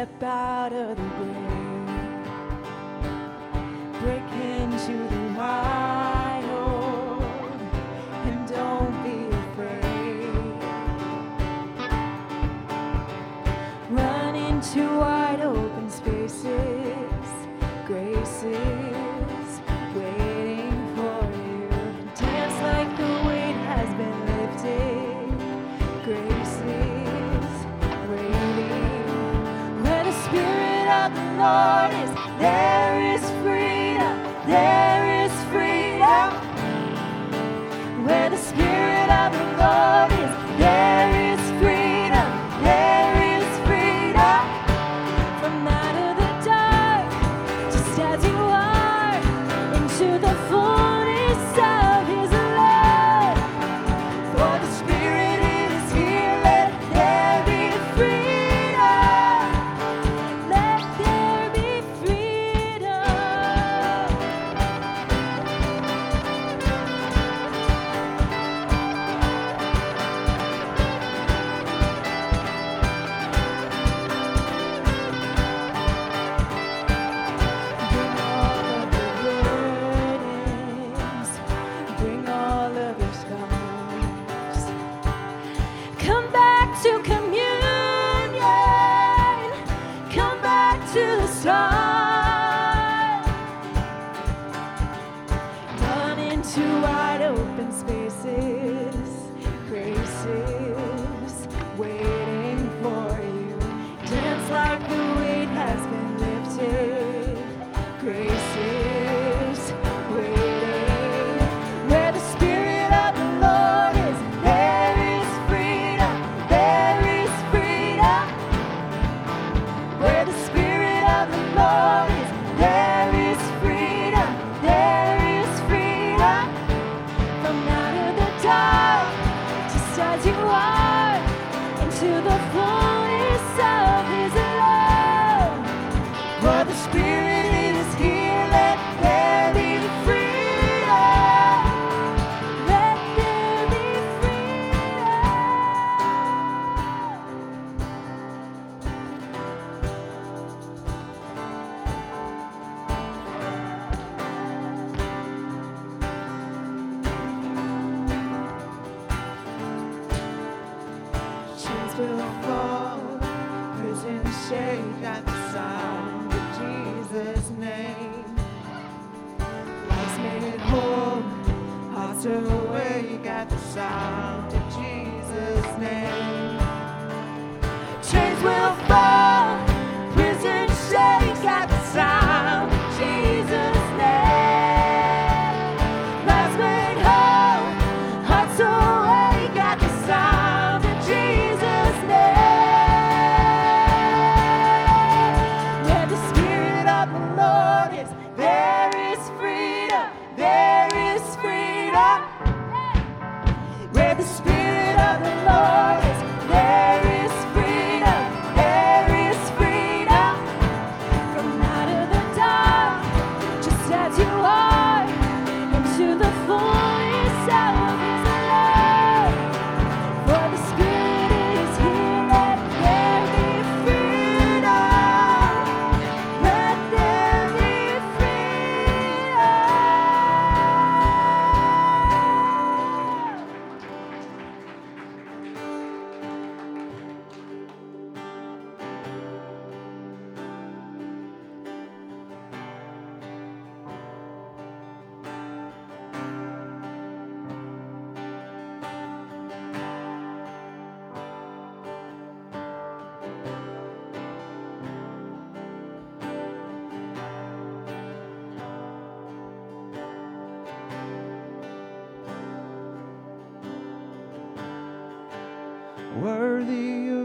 step out of the way.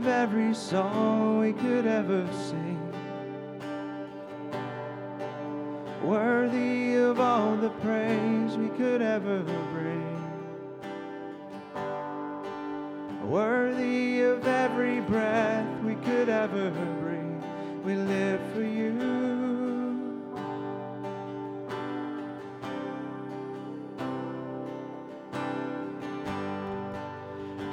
every song we could ever sing.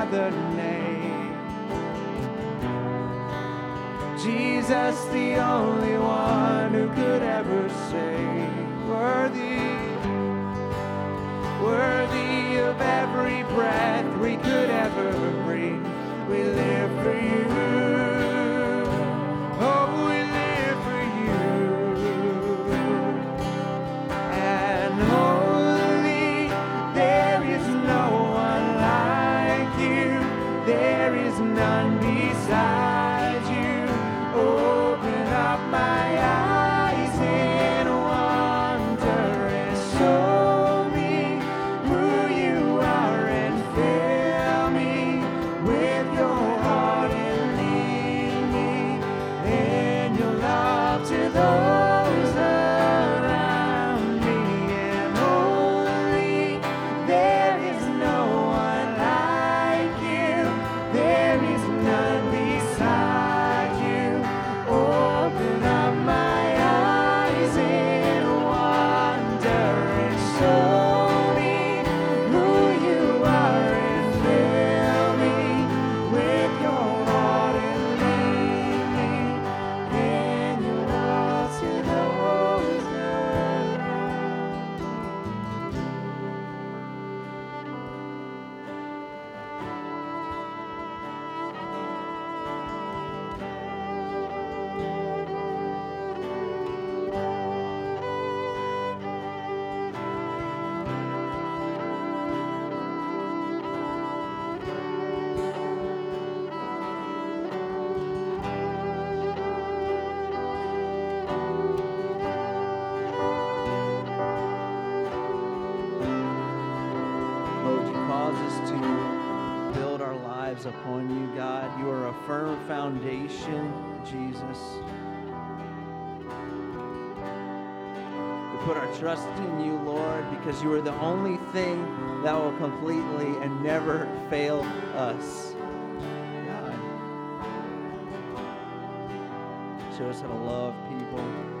other name. Jesus, the only one who could ever save. Worthy, worthy of every breath we could ever breathe. We live for you. a firm foundation, Jesus. We put our trust in you, Lord, because you are the only thing that will completely and never fail us. God. Show us how to love people.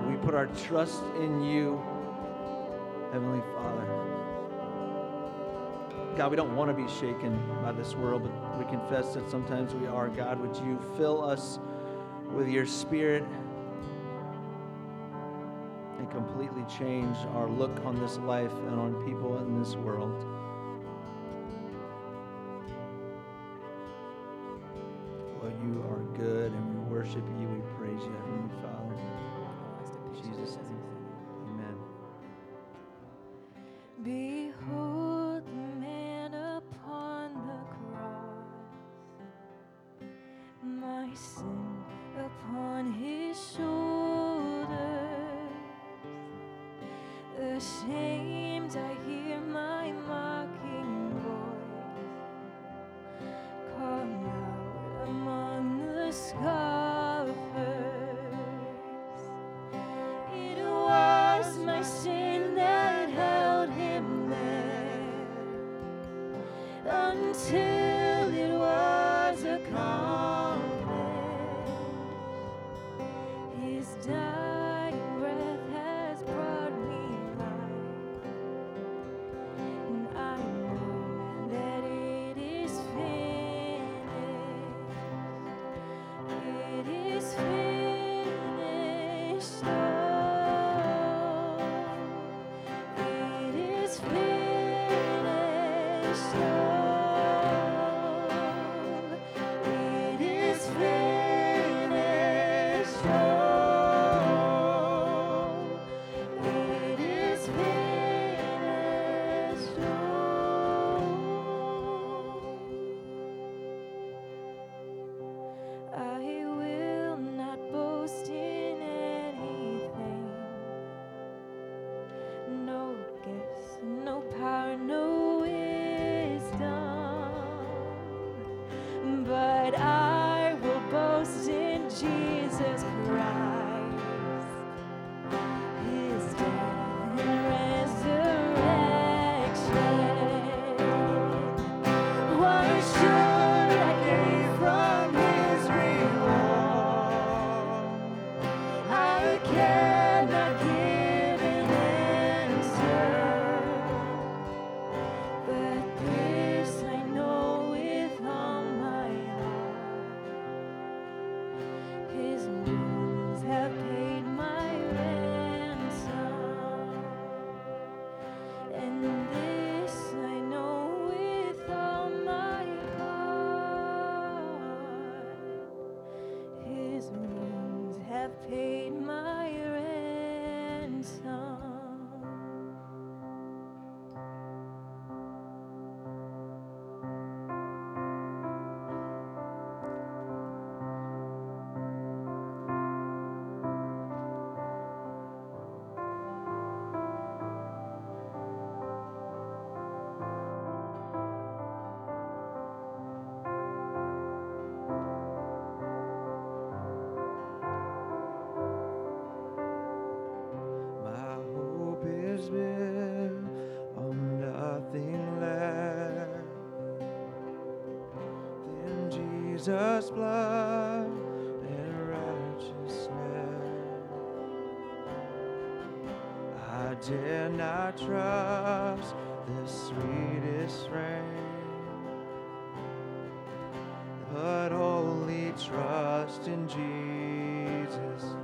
God, we put our trust in you, Heavenly Father. God, we don't want to be shaken by this world, but we confess that sometimes we are. God, would you fill us with your spirit and completely change our look on this life and on people in this world? Jesus' blood and righteousness. I dare not trust the sweetest rain, but only trust in Jesus.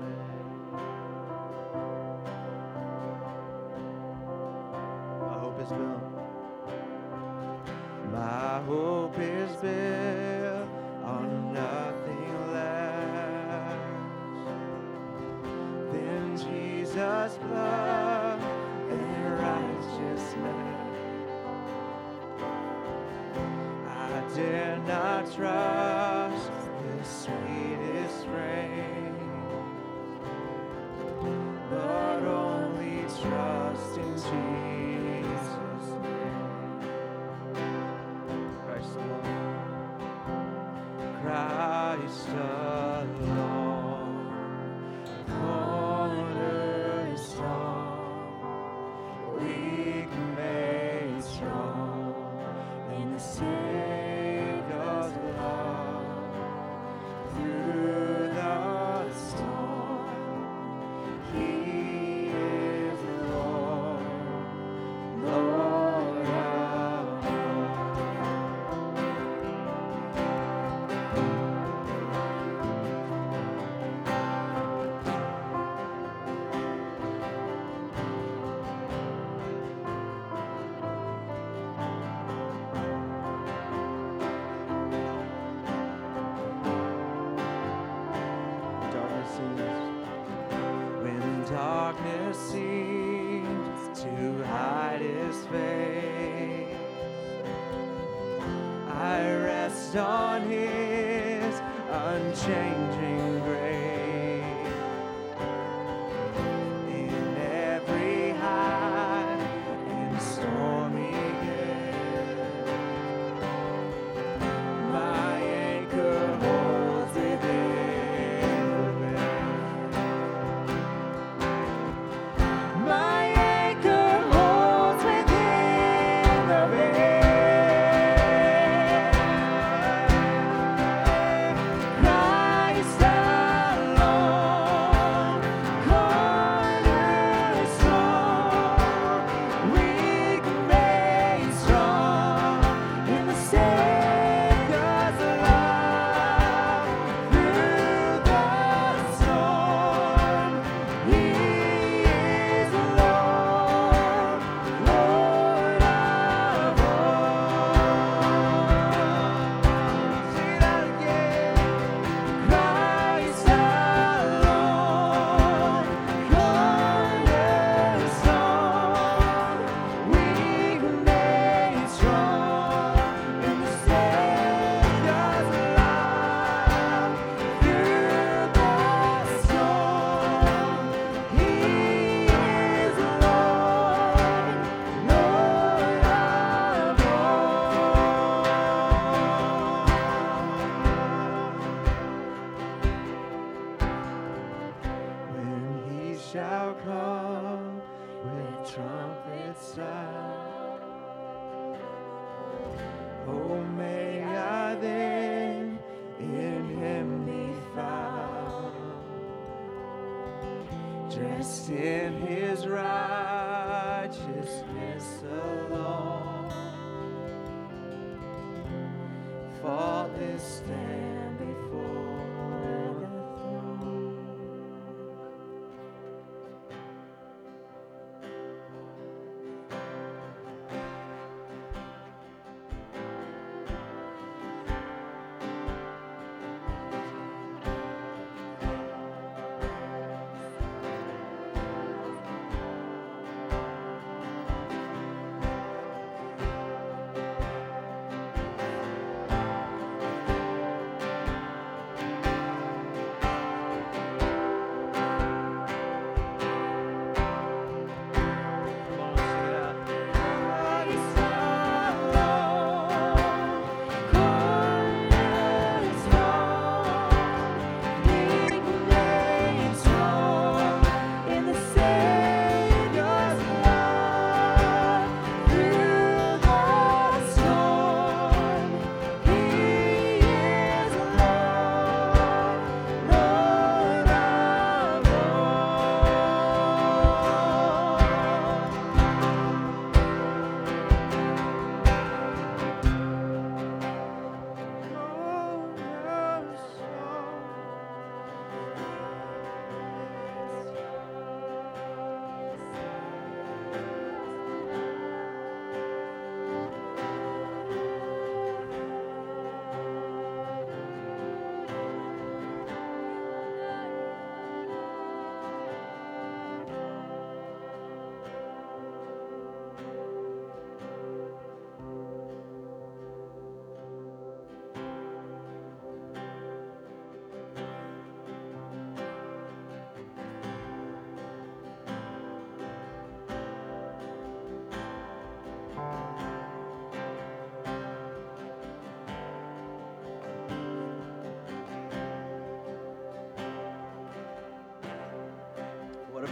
on his unchanging grace.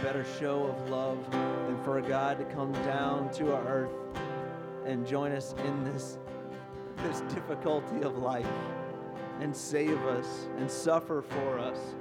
better show of love than for God to come down to our earth and join us in this, this difficulty of life and save us and suffer for us.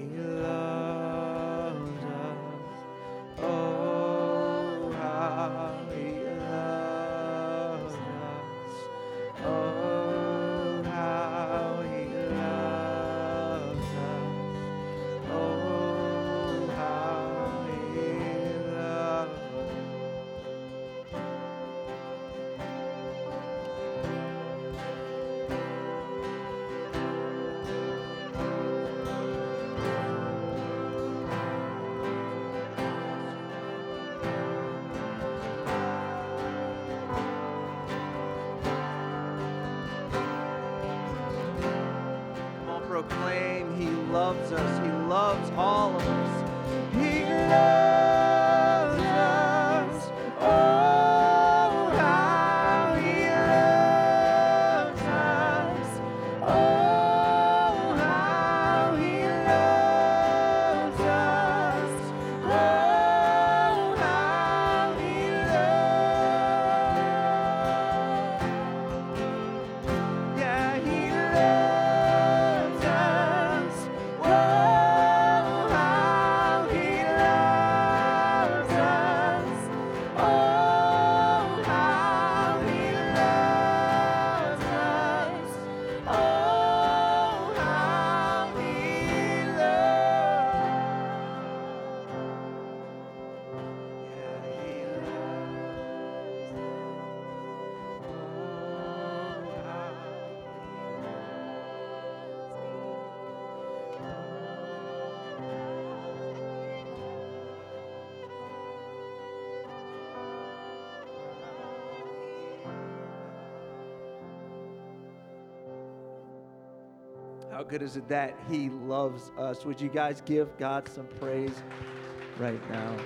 King How good is it that He loves us? Would you guys give God some praise right now?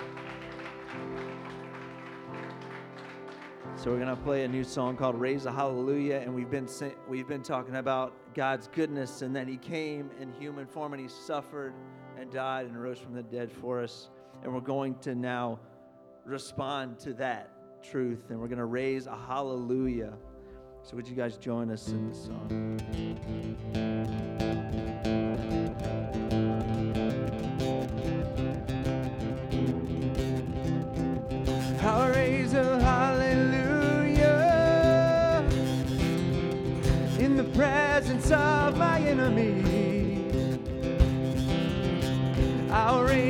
So we're gonna play a new song called "Raise a Hallelujah," and we've been we've been talking about God's goodness and that He came in human form and He suffered and died and rose from the dead for us. And we're going to now respond to that truth, and we're gonna raise a hallelujah. So would you guys join us in this song? I'll raise a hallelujah in the presence of my enemy. I'll raise